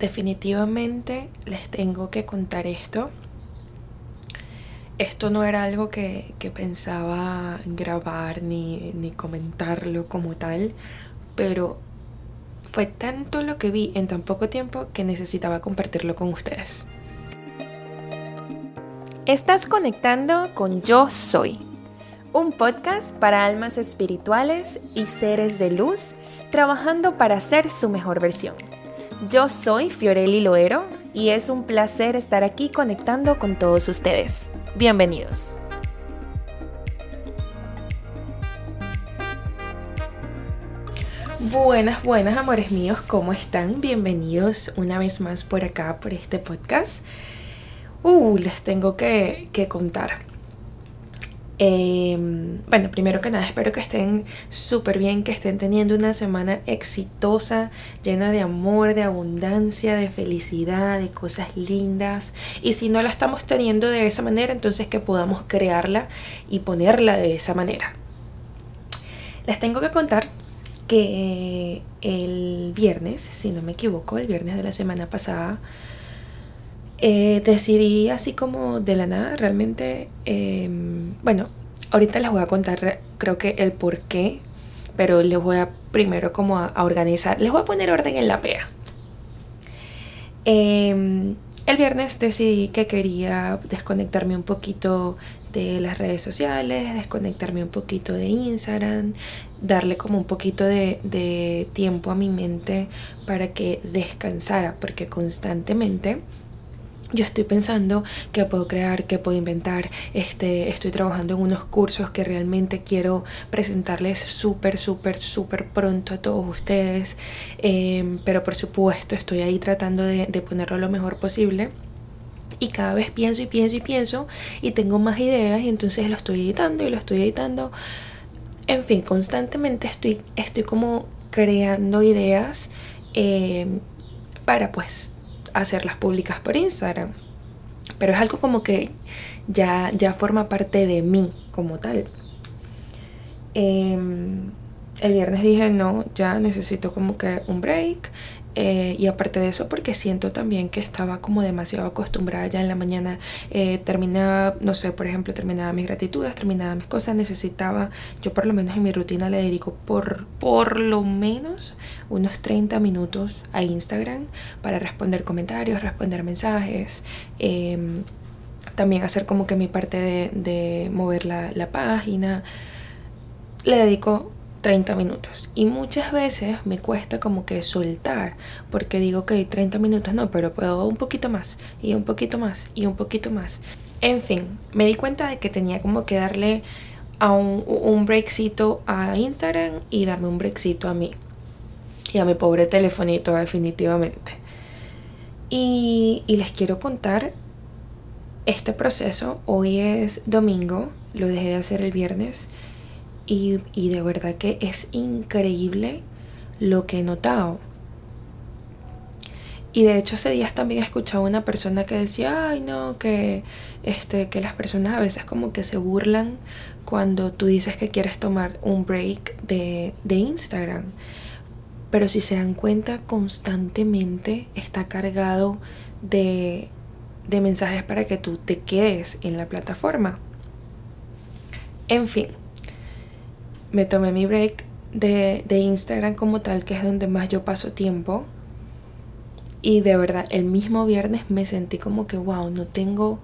definitivamente les tengo que contar esto. Esto no era algo que, pensaba grabar ni, ni comentarlo como tal, pero fue tanto lo que vi en tan poco tiempo que necesitaba compartirlo con ustedes. Estás conectando con Yo Soy, un podcast para almas espirituales y seres de luz trabajando para ser su mejor versión. Yo soy Fiorelli Loero y es un placer estar aquí conectando con todos ustedes. Bienvenidos. Buenas, buenas amores míos, ¿cómo están? Bienvenidos una vez más por acá, por este podcast. Uh, les tengo que, que contar. Em, bueno, primero que nada, espero que estén súper bien, que estén teniendo una semana exitosa, llena de amor, de abundancia, de felicidad, de cosas lindas. Y si no la estamos teniendo de esa manera, entonces que podamos crearla y ponerla de esa manera. Les tengo que contar que el viernes, si no me equivoco, el viernes de la semana pasada, eh, decidí así como de la nada, realmente, em, bueno, ahorita les voy a contar creo que el por qué, pero les voy a primero como a, organizar, les voy a poner orden en la PEA. Em, el viernes decidí que quería desconectarme un poquito de las redes sociales, desconectarme un poquito de Instagram, darle como un poquito de tiempo a mi mente para que descansara, porque constantemente yo estoy pensando qué puedo crear, qué puedo inventar. Este, estoy trabajando en unos cursos que realmente quiero presentarles súper, súper, súper pronto a todos ustedes. Em, pero por supuesto estoy ahí tratando de, ponerlo lo mejor posible. Y cada vez pienso y pienso y pienso y tengo más ideas y entonces lo estoy editando y lo estoy editando. En fin, constantemente estoy, estoy como creando ideas em, para pues hacerlas públicas por Instagram. Pero es algo como que ya, ya forma parte de mí como tal. Em, el viernes dije, no, ya necesito como que un break. Eh, y aparte de eso, porque siento también que estaba como demasiado acostumbrada ya en la mañana, eh, terminaba, no sé, por ejemplo, terminaba mis gratitudes, terminaba mis cosas, necesitaba, yo por lo menos en mi rutina le dedico por, por lo menos unos 30 minutos a Instagram para responder comentarios, responder mensajes. Em, también hacer como que mi parte de, de mover la, la página. Le dedico 30 minutos. Y muchas veces me cuesta como que soltar, porque digo que 30 minutos no, pero puedo un poquito más, y un poquito más, y un poquito más. En fin, me di cuenta de que tenía como que darle a un, un a Instagram y darme un breakcito a mí. Y a mi pobre telefonito, definitivamente. Y, y les quiero contar este proceso. Hoy es domingo, lo dejé de hacer el viernes y, de verdad que es increíble lo que he notado. Y de hecho ese día también he escuchado a una persona que decía, ay no, que, este, que las personas a veces como que se burlan cuando tú dices que quieres tomar un break de, de Instagram. Pero si se dan cuenta, constantemente está cargado de, de mensajes para que tú te quedes en la plataforma. En fin, me tomé mi break de, Instagram como tal, que es donde más yo paso tiempo. Y de verdad, el mismo viernes me sentí como que, wow, no tengo,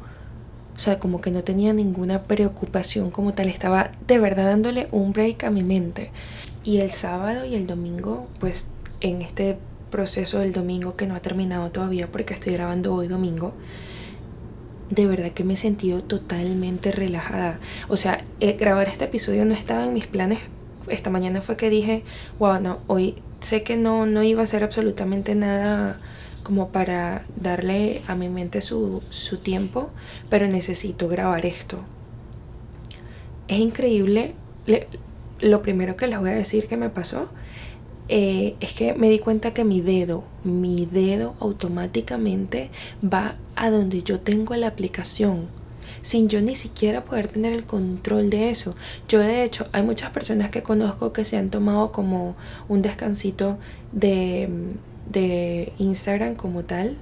o sea, como que no tenía ninguna preocupación como tal. Estaba de verdad dándole un break a mi mente. Y el sábado y el domingo, pues en este proceso del domingo que no ha terminado todavía porque estoy grabando hoy domingo, de verdad que me he sentido totalmente relajada. O sea, eh, grabar este episodio no estaba en mis planes. Esta mañana fue que dije, wow, no, hoy sé que no, no iba a ser absolutamente nada como para darle a mi mente su, su tiempo, pero necesito grabar esto. Es increíble. lo primero que les voy a decir que me pasó eh, es que me di cuenta que mi dedo, mi dedo automáticamente va a donde yo tengo la aplicación sin yo ni siquiera poder tener el control de eso. Yo de hecho hay muchas personas que conozco que se han tomado como un descansito de, de Instagram como tal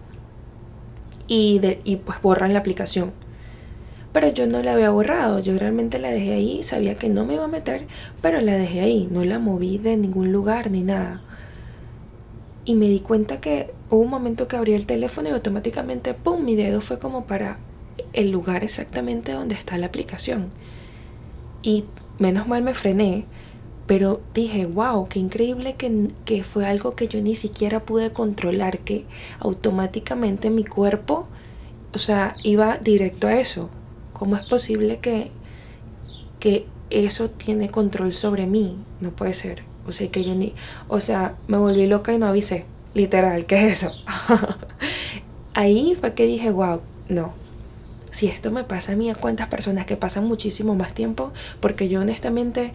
y, de, y pues borran la aplicación. Pero yo no la había borrado, yo realmente la dejé ahí, sabía que no me iba a meter, pero la dejé ahí, no la moví de ningún lugar ni nada. Y me di cuenta que hubo un momento que abrí el teléfono y automáticamente, ¡pum!, mi dedo fue como para el lugar exactamente donde está la aplicación. Y menos mal me frené, pero dije, wow, qué increíble que, que, fue algo que yo ni siquiera pude controlar, que automáticamente mi cuerpo, o sea, iba directo a eso. ¿Cómo es posible que, que eso tiene control sobre mí? No puede ser. O sea, que yo ni, o sea, me volví loca y no avisé. Literal, ¿qué es eso? Ahí fue que dije, wow, no. Si esto me pasa a mí, a cuántas personas que pasan muchísimo más tiempo, porque yo honestamente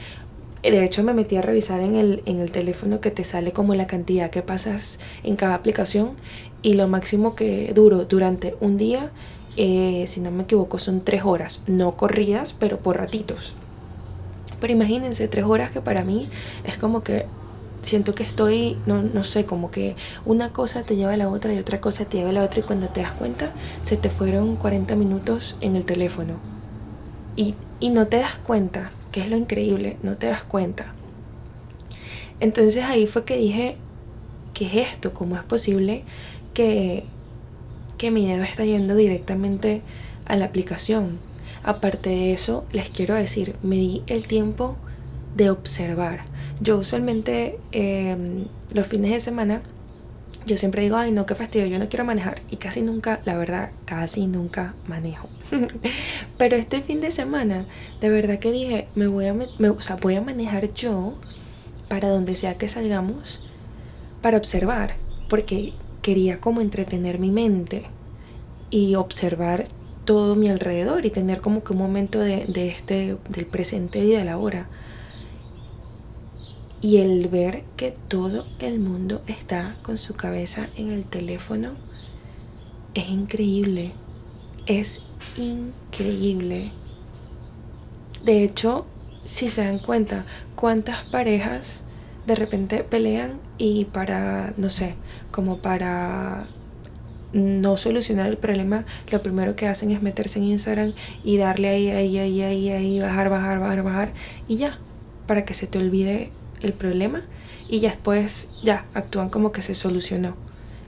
de hecho, me metí a revisar en el, en el teléfono que te sale como la cantidad que pasas en cada aplicación y lo máximo que duro durante un día, eh, si no me equivoco, son tres horas, no corridas, pero por ratitos. Pero imagínense, tres horas que para mí es como que siento que estoy, no, no sé, como que una cosa te lleva a la otra y otra cosa te lleva a la otra y cuando te das cuenta se te fueron 40 minutos en el teléfono. Y, y no te das cuenta que es lo increíble, no te das cuenta. Entonces ahí fue que dije, ¿qué es esto? ¿Cómo es posible que, que mi dedo está yendo directamente a la aplicación? Aparte de eso, les quiero decir, me di el tiempo de observar. Yo usualmente em, los fines de semana yo siempre digo, ay, no, qué fastidio, yo no quiero manejar. Y casi nunca, la verdad, casi nunca manejo. Pero este fin de semana, de verdad que dije, me voy a, o sea, voy a manejar yo para donde sea que salgamos, para observar, porque quería como entretener mi mente y observar todo mi alrededor y tener como que un momento de, de este, del presente y de la hora y el ver que todo el mundo está con su cabeza en el teléfono es increíble. Es increíble. De hecho, si se dan cuenta, cuántas parejas de repente pelean y para, no sé, como para no solucionar el problema, lo primero que hacen es meterse en Instagram y darle ahí, ahí, ahí, ahí, ahí, bajar, bajar, bajar, bajar y ya, para que se te olvide el problema y ya después ya actúan como que se solucionó.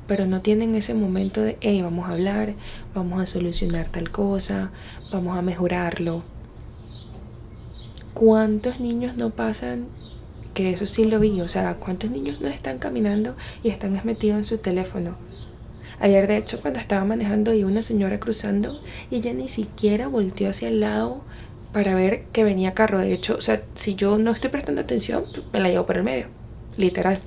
Pero no tienen ese momento de, hey, vamos a hablar, vamos a solucionar tal cosa, vamos a mejorarlo. ¿Cuántos niños no pasan? Que eso sí lo vi, o sea, ¿cuántos niños no están caminando y están metidos en su teléfono? Ayer de hecho cuando estaba manejando y una señora cruzando y ella ni siquiera volteó hacia el lado para ver que venía carro. De hecho, o sea, si yo no estoy prestando atención, me la llevo por el medio, literal.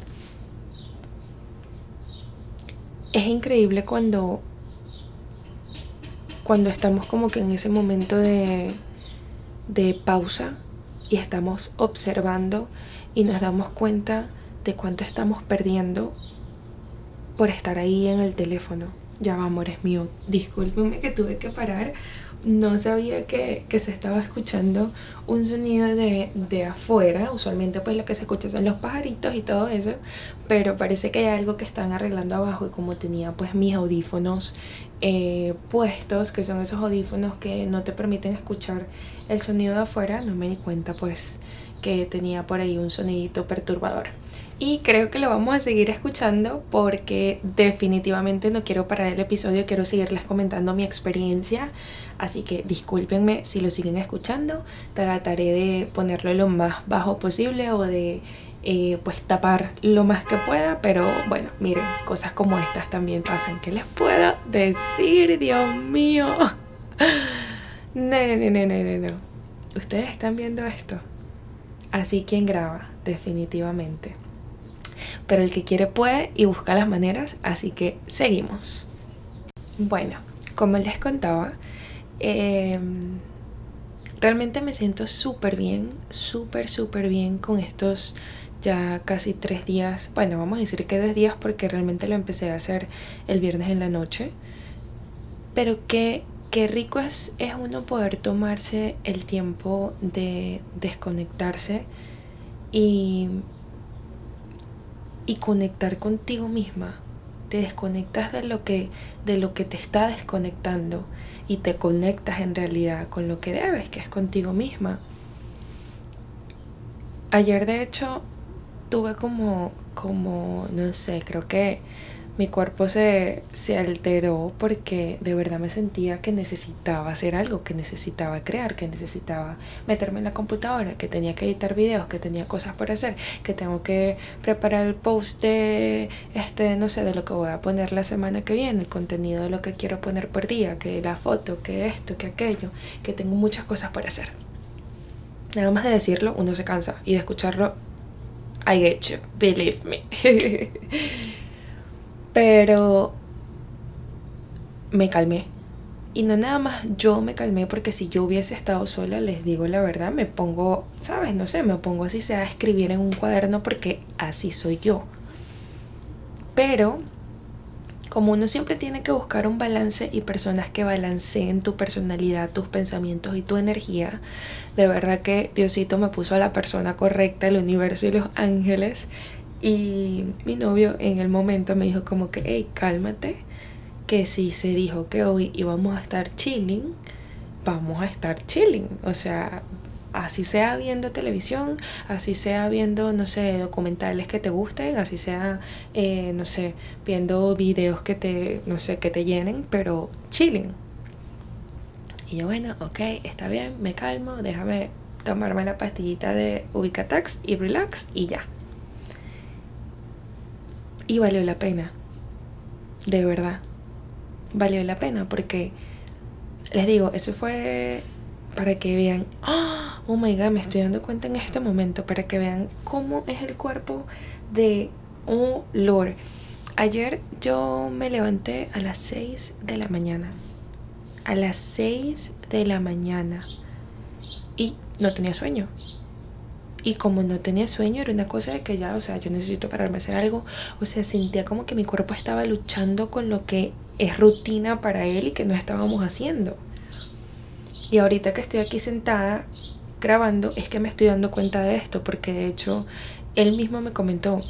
Es increíble cuando cuando estamos como que en ese momento de, de pausa y estamos observando y nos damos cuenta de cuánto estamos perdiendo por estar ahí en el teléfono. Ya va, amores mío, discúlpenme que tuve que parar no sabía que, se estaba escuchando un sonido de, afuera. Usualmente pues lo que se escucha son los pajaritos y todo eso. Pero parece que hay algo que están arreglando abajo y como tenía pues mis audífonos eh, puestos, que son esos audífonos que no te permiten escuchar el sonido de afuera, no me di cuenta pues que tenía por ahí un sonidito perturbador. Y creo que lo vamos a seguir escuchando porque definitivamente no quiero parar el episodio, quiero seguirles comentando mi experiencia. Así que discúlpenme si lo siguen escuchando. Trataré de ponerlo lo más bajo posible o de eh, pues tapar lo más que pueda. Pero bueno, miren, cosas como estas también pasan. ¿Qué les puedo decir? Dios mío. No, no, no, no, no, no. Ustedes están viendo esto. Así quien graba, definitivamente. Pero el que quiere puede y busca las maneras, así que seguimos. Bueno, como les contaba, em, realmente me siento súper bien, súper, súper bien con estos ya casi tres días. Bueno, vamos a decir que dos días porque realmente lo empecé a hacer el viernes en la noche. Pero qué, qué rico es, es uno poder tomarse el tiempo de desconectarse y y conectar contigo misma. te desconectas de lo que, de lo que te está desconectando y te conectas en realidad con lo que debes, que es contigo misma. Ayer de hecho tuve como, como, no sé, creo que mi cuerpo se, se, alteró porque de verdad me sentía que necesitaba hacer algo, que necesitaba crear, que necesitaba meterme en la computadora, que tenía que editar videos, que tenía cosas por hacer, que tengo que preparar el post de, este, no sé, de lo que voy a poner la semana que viene, el contenido de lo que quiero poner por día, que la foto, que esto, que aquello, que tengo muchas cosas por hacer. Nada más de decirlo, uno se cansa y de escucharlo, I get you, believe me. Pero me calmé. Y no nada más yo me calmé porque si yo hubiese estado sola, les digo la verdad, me pongo, ¿sabes? No sé, me pongo así sea a escribir en un cuaderno porque así soy yo. Pero como uno siempre tiene que buscar un balance y personas que balanceen tu personalidad, tus pensamientos y tu energía, de verdad que Diosito me puso a la persona correcta, el universo y los ángeles y mi novio en el momento me dijo como que, hey, cálmate, que si se dijo que hoy íbamos a estar chilling, vamos a estar chilling. O sea, así sea viendo televisión, así sea viendo, no sé, documentales que te gusten, así sea, eh, no sé, viendo videos que te, no sé, que te llenen, pero chilling. Y yo, bueno, ok, está bien, me calmo, déjame tomarme la pastillita de Ubicatax y relax y ya. Y valió la pena. De verdad. Valió la pena porque, les digo, eso fue para que vean, oh my god, me estoy dando cuenta en este momento, para que vean cómo es el cuerpo de un Lord. Ayer yo me levanté a las 6 de la mañana. A las 6 de la mañana. Y no tenía sueño. Y como no tenía sueño, era una cosa de que ya, o sea, yo necesito pararme a hacer algo. O sea, sentía como que mi cuerpo estaba luchando con lo que es rutina para él y que no estábamos haciendo. Y ahorita que estoy aquí sentada grabando, es que me estoy dando cuenta de esto, porque de hecho él mismo me comentó,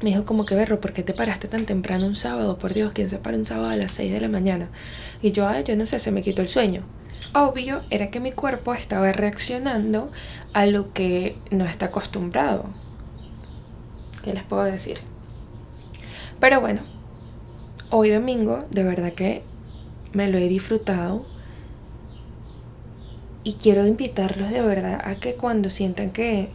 me dijo como que berro, ¿por qué te paraste tan temprano un sábado? Por Dios, ¿quién se para un sábado a las 6 de la mañana? Y yo, ay, yo no sé, se me quitó el sueño. Obvio era que mi cuerpo estaba reaccionando a lo que no está acostumbrado. ¿Qué les puedo decir? Pero bueno, hoy domingo de verdad que me lo he disfrutado y quiero invitarlos de verdad a que cuando sientan que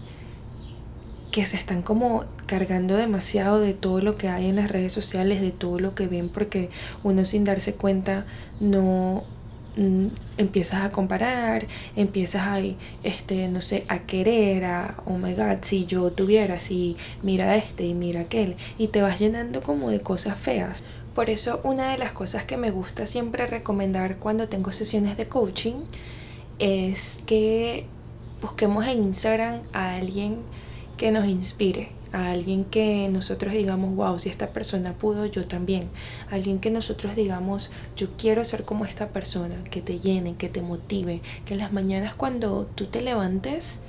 que se están como cargando demasiado de todo lo que hay en las redes sociales, de todo lo que ven, porque uno sin darse cuenta no mm, empiezas a comparar, empiezas a, este, no sé, a querer, a, oh my god, si yo tuviera, si mira este y mira aquel, y te vas llenando como de cosas feas. Por eso una de las cosas que me gusta siempre recomendar cuando tengo sesiones de coaching es que busquemos en Instagram a alguien que nos inspire, a alguien que nosotros digamos, wow, si esta persona pudo, yo también. Alguien que nosotros digamos, yo quiero ser como esta persona, que te llene, que te motive, que en las mañanas cuando tú te levantes,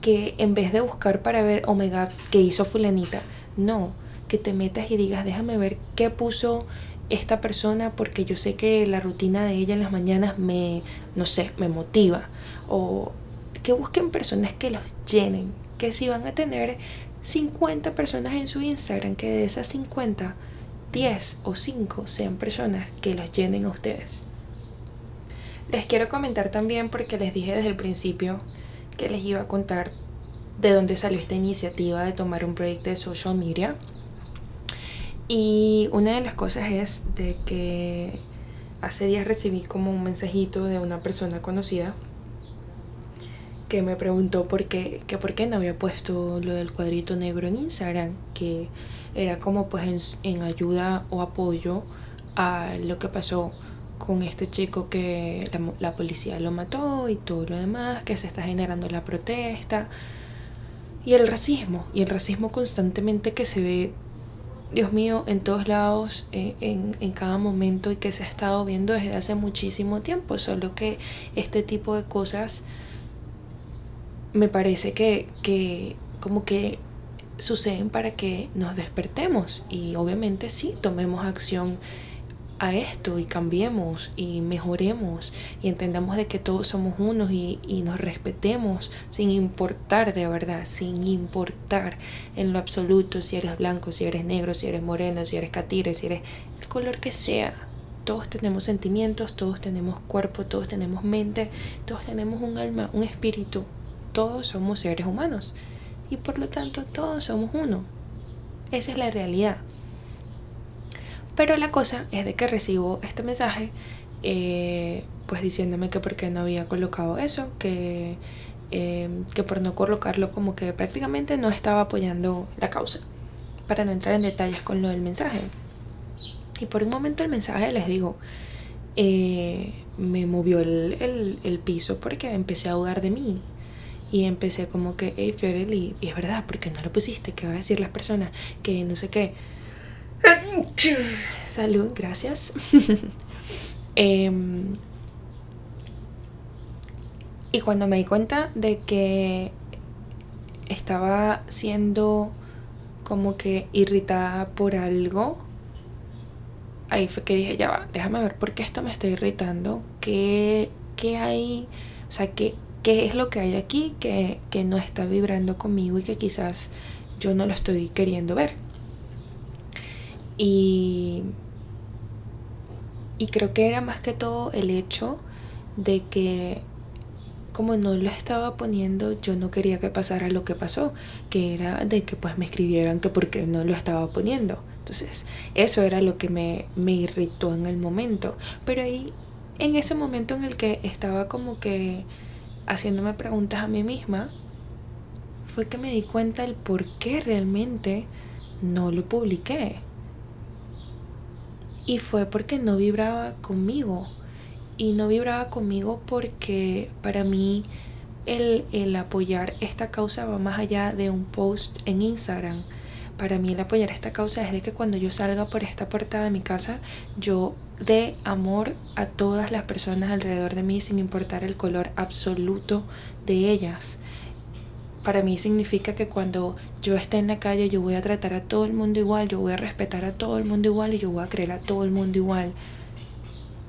que en vez de buscar para ver, my god, ¿qué hizo fulanita? No, que te metas y digas, déjame ver qué puso esta persona porque yo sé que la rutina de ella en las mañanas me, no sé, me motiva. O que busquen personas que los llenen, que si van a tener 50 personas en su Instagram, que de esas 50, 10 o 5 sean personas que los llenen a ustedes. Les quiero comentar también porque les dije desde el principio que les iba a contar de dónde salió esta iniciativa de tomar un break de social media. Y una de las cosas es de que hace días recibí como un mensajito de una persona conocida que me preguntó por qué, que por qué no había puesto lo del cuadrito negro en Instagram, que era como pues en, ayuda o apoyo a lo que pasó con este chico que la, la, policía lo mató y todo lo demás, que se está generando la protesta. Y el racismo, y el racismo constantemente que se ve, Dios mío, en todos lados, eh, en, en cada momento y que se ha estado viendo desde hace muchísimo tiempo, solo que este tipo de cosas me parece que, que como que suceden para que nos despertemos y obviamente sí, tomemos acción a esto y cambiemos y mejoremos y entendamos de que todos somos unos y, y, nos respetemos sin importar de verdad, sin importar en lo absoluto si eres blanco, si eres negro, si eres moreno, si eres catire, si eres el color que sea. Todos tenemos sentimientos, todos tenemos cuerpo, todos tenemos mente, todos tenemos un alma, un espíritu. Todos somos seres humanos y por lo tanto todos somos uno. Esa es la realidad. Pero la cosa es de que recibo este mensaje, eh, pues diciéndome que porque no había colocado eso, que, eh, que por no colocarlo como que prácticamente no estaba apoyando la causa, para no entrar en detalles con lo del mensaje. Y por un momento el mensaje, les digo, eh, me movió el, el, el, piso porque empecé a dudar de mí. Y empecé como que, hey Fiorelli, y es verdad, porque no lo pusiste? ¿Qué va a decir las personas? Que no sé qué. Salud, gracias. Em, y cuando me di cuenta de que estaba siendo como que irritada por algo, ahí fue que dije, ya va, déjame ver por qué esto me está irritando, qué, qué hay, o sea, qué, qué es lo que hay aquí que, que no está vibrando conmigo y que quizás yo no lo estoy queriendo ver. Y, y creo que era más que todo el hecho de que como no lo estaba poniendo, yo no quería que pasara lo que pasó, que era de que pues me escribieran que porque no lo estaba poniendo. Entonces, eso era lo que me, me irritó en el momento. Pero ahí, en ese momento en el que estaba como que haciéndome preguntas a mí misma, fue que me di cuenta el por qué realmente no lo publiqué. Y fue porque no vibraba conmigo. Y no vibraba conmigo porque para mí el, el apoyar esta causa va más allá de un post en Instagram. Para mí el apoyar esta causa es de que cuando yo salga por esta puerta de mi casa, yo dé amor a todas las personas alrededor de mí sin importar el color absoluto de ellas para mí significa que cuando yo esté en la calle yo voy a tratar a todo el mundo igual, yo voy a respetar a todo el mundo igual y yo voy a creer a todo el mundo igual.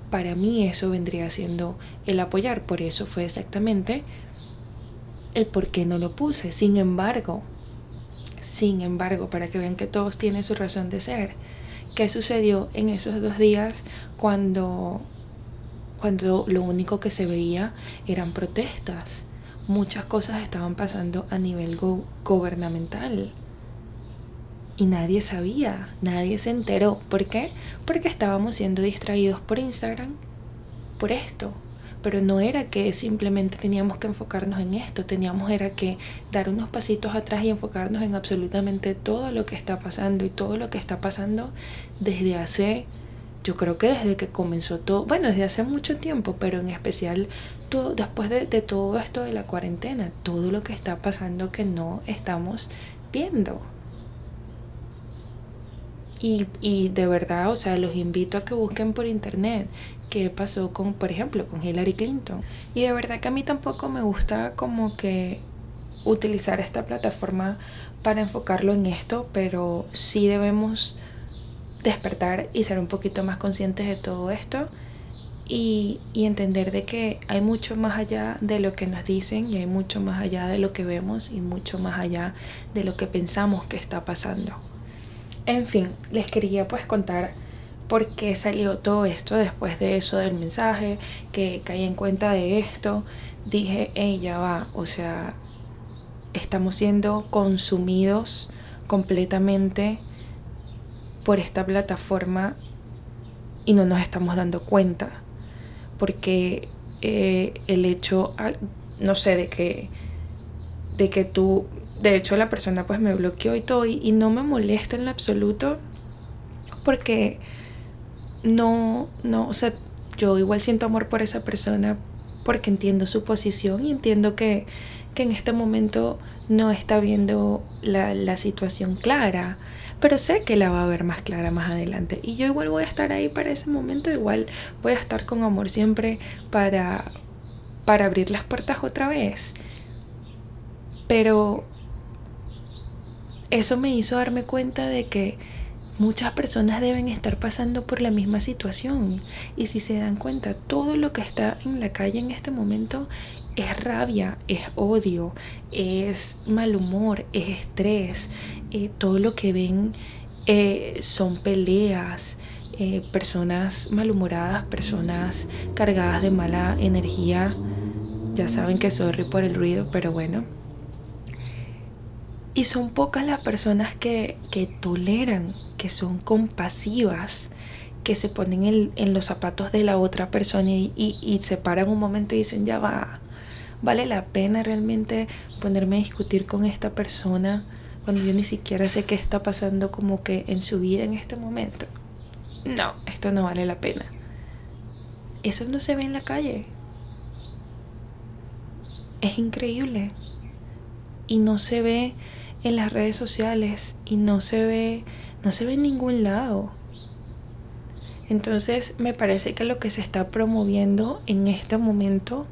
Para mí eso vendría siendo el apoyar, por eso fue exactamente el por qué no lo puse. Sin embargo, sin embargo, para que vean que todos tienen su razón de ser, ¿qué sucedió en esos dos días cuando, cuando lo único que se veía eran protestas? Muchas cosas estaban pasando a nivel gubernamental. Y nadie sabía, nadie se enteró. ¿Por qué? Porque estábamos siendo distraídos por Instagram por esto. Pero no era que simplemente teníamos que enfocarnos en esto, teníamos era que dar unos pasitos atrás y enfocarnos en absolutamente todo lo que está pasando y todo lo que está pasando desde hace yo creo que desde que comenzó todo, bueno, desde hace mucho tiempo, pero en especial todo, después de, de todo esto de la cuarentena, todo lo que está pasando que no estamos viendo. Y, y, de verdad, o sea, los invito a que busquen por internet qué pasó con, por ejemplo, con Hillary Clinton. Y de verdad que a mí tampoco me gusta como que utilizar esta plataforma para enfocarlo en esto, pero sí debemos despertar y ser un poquito más conscientes de todo esto y, y, entender de que hay mucho más allá de lo que nos dicen y hay mucho más allá de lo que vemos y mucho más allá de lo que pensamos que está pasando. En fin, les quería pues contar por qué salió todo esto después de eso del mensaje, que caí en cuenta de esto, dije, ella va, o sea, estamos siendo consumidos completamente por esta plataforma y no nos estamos dando cuenta. Porque eh, el hecho, ah, no sé, de que, de que tú, de hecho la persona pues me bloqueó y todo y, no me molesta en lo absoluto porque no, no, o sea, yo igual siento amor por esa persona porque entiendo su posición y entiendo que, que en este momento no está viendo la, la situación clara pero sé que la va a ver más clara más adelante. Y yo igual voy a estar ahí para ese momento, igual voy a estar con amor siempre para, para abrir las puertas otra vez. Pero eso me hizo darme cuenta de que muchas personas deben estar pasando por la misma situación. Y si se dan cuenta, todo lo que está en la calle en este momento es rabia, es odio, es mal humor, es estrés. Eh, todo lo que ven eh, son peleas, eh, personas malhumoradas, personas cargadas de mala energía. Ya saben que sorry por el ruido, pero bueno. Y son pocas las personas que, que toleran, que son compasivas, que se ponen en, en, los zapatos de la otra persona y, y, y se paran un momento y dicen, ya va, vale la pena realmente ponerme a discutir con esta persona cuando yo ni siquiera sé qué está pasando como que en su vida en este momento no, esto no vale la pena. Eso no se ve en la calle. Es increíble. Y no se ve en las redes sociales y no se ve no se ve en ningún lado. Entonces, me parece que lo que se está promoviendo en este momento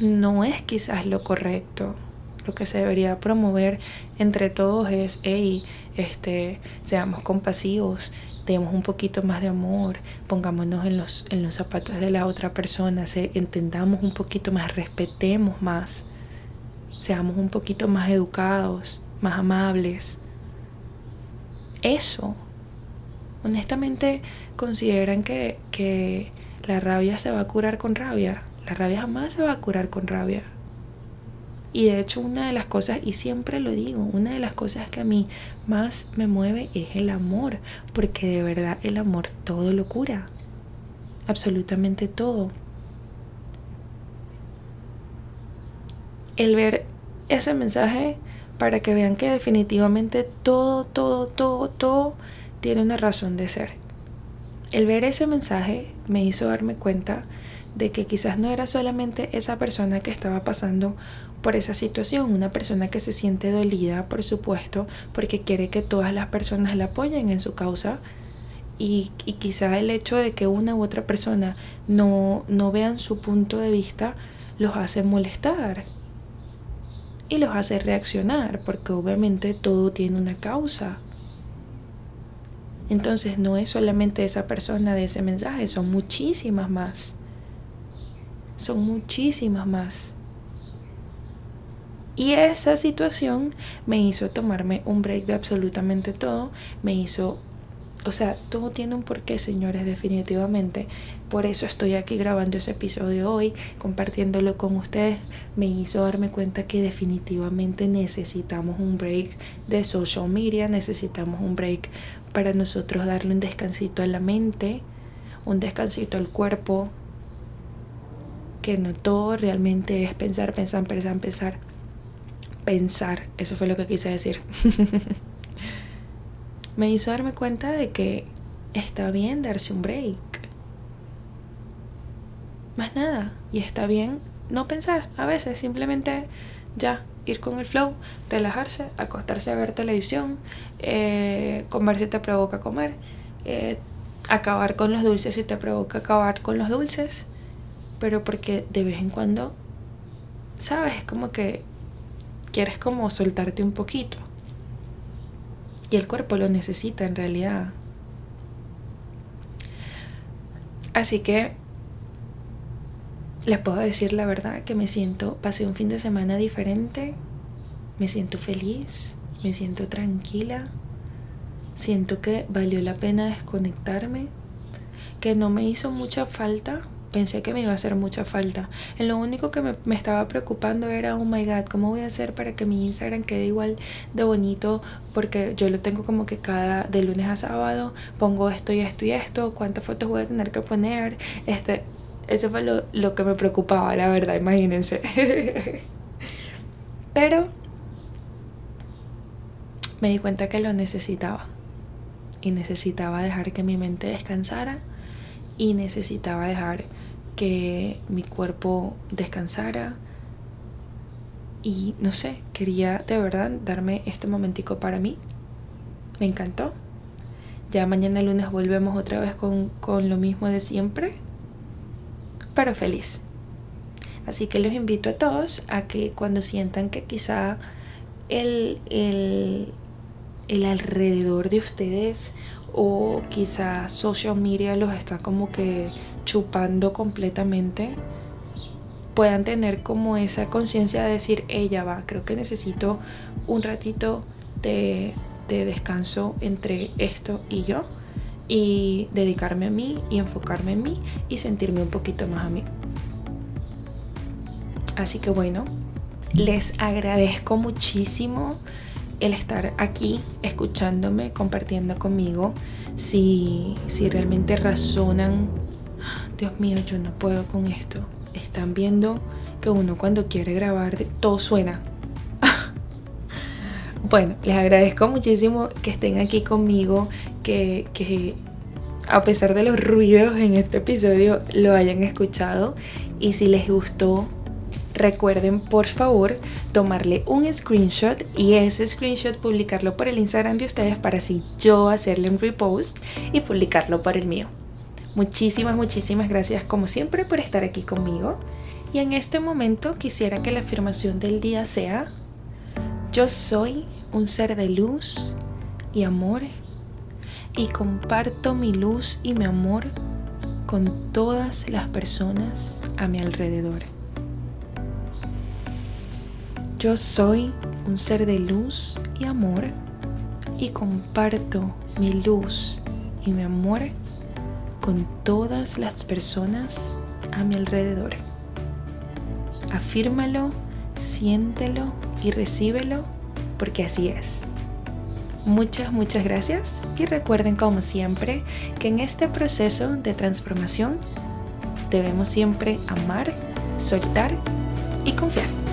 no es quizás lo correcto. Lo que se debería promover entre todos es, hey, este, seamos compasivos, demos un poquito más de amor, pongámonos en los, en los zapatos de la otra persona, se, entendamos un poquito más, respetemos más, seamos un poquito más educados, más amables. Eso. Honestamente, consideran que, que la rabia se va a curar con rabia. La rabia jamás se va a curar con rabia. Y de hecho una de las cosas, y siempre lo digo, una de las cosas que a mí más me mueve es el amor, porque de verdad el amor todo lo cura, absolutamente todo. El ver ese mensaje para que vean que definitivamente todo, todo, todo, todo tiene una razón de ser. El ver ese mensaje me hizo darme cuenta de que quizás no era solamente esa persona que estaba pasando por esa situación, una persona que se siente dolida, por supuesto, porque quiere que todas las personas la apoyen en su causa. Y, y quizá el hecho de que una u otra persona no, no vean su punto de vista los hace molestar y los hace reaccionar, porque obviamente todo tiene una causa. Entonces no es solamente esa persona de ese mensaje, son muchísimas más. Son muchísimas más. Y esa situación me hizo tomarme un break de absolutamente todo, me hizo, o sea, todo tiene un porqué, señores, definitivamente. Por eso estoy aquí grabando ese episodio hoy, compartiéndolo con ustedes. Me hizo darme cuenta que definitivamente necesitamos un break de social media, necesitamos un break para nosotros darle un descansito a la mente, un descansito al cuerpo, que no todo realmente es pensar, pensar, pensar, pensar pensar, eso fue lo que quise decir, me hizo darme cuenta de que está bien darse un break. Más nada, y está bien no pensar, a veces simplemente ya ir con el flow, relajarse, acostarse a ver televisión, eh, comer si te provoca comer, eh, acabar con los dulces si te provoca acabar con los dulces, pero porque de vez en cuando, sabes, es como que quieres como soltarte un poquito. Y el cuerpo lo necesita en realidad. Así que les puedo decir la verdad que me siento, pasé un fin de semana diferente, me siento feliz, me siento tranquila, siento que valió la pena desconectarme, que no me hizo mucha falta pensé que me iba a hacer mucha falta. En lo único que me, estaba preocupando era, oh my god, ¿cómo voy a hacer para que mi Instagram quede igual de bonito? Porque yo lo tengo como que cada, de lunes a sábado, pongo esto y esto y esto, cuántas fotos voy a tener que poner. Este, eso fue lo, lo que me preocupaba, la verdad, imagínense. Pero me di cuenta que lo necesitaba. Y necesitaba dejar que mi mente descansara. Y necesitaba dejar que mi cuerpo descansara y no sé, quería de verdad darme este momentico para mí. Me encantó. Ya mañana lunes volvemos otra vez con, con lo mismo de siempre, pero feliz. Así que los invito a todos a que cuando sientan que quizá el, el, el alrededor de ustedes o quizás social media los está como que chupando completamente, puedan tener como esa conciencia de decir, ella va, creo que necesito un ratito de, de descanso entre esto y yo y dedicarme a mí y enfocarme en mí y sentirme un poquito más a mí. Así que bueno, les agradezco muchísimo el estar aquí escuchándome, compartiendo conmigo. Si, si realmente razonan, Dios mío, yo no puedo con esto. Están viendo que uno cuando quiere grabar todo suena. bueno, les agradezco muchísimo que estén aquí conmigo, que, que a pesar de los ruidos en este episodio lo hayan escuchado. Y si les gustó, Recuerden por favor tomarle un screenshot y ese screenshot publicarlo por el Instagram de ustedes para así yo hacerle un repost y publicarlo por el mío. Muchísimas, muchísimas gracias como siempre por estar aquí conmigo. Y en este momento quisiera que la afirmación del día sea, yo soy un ser de luz y amor y comparto mi luz y mi amor con todas las personas a mi alrededor. Yo soy un ser de luz y amor y comparto mi luz y mi amor con todas las personas a mi alrededor. Afírmalo, siéntelo y recíbelo porque así es. Muchas, muchas gracias y recuerden como siempre que en este proceso de transformación debemos siempre amar, soltar y confiar.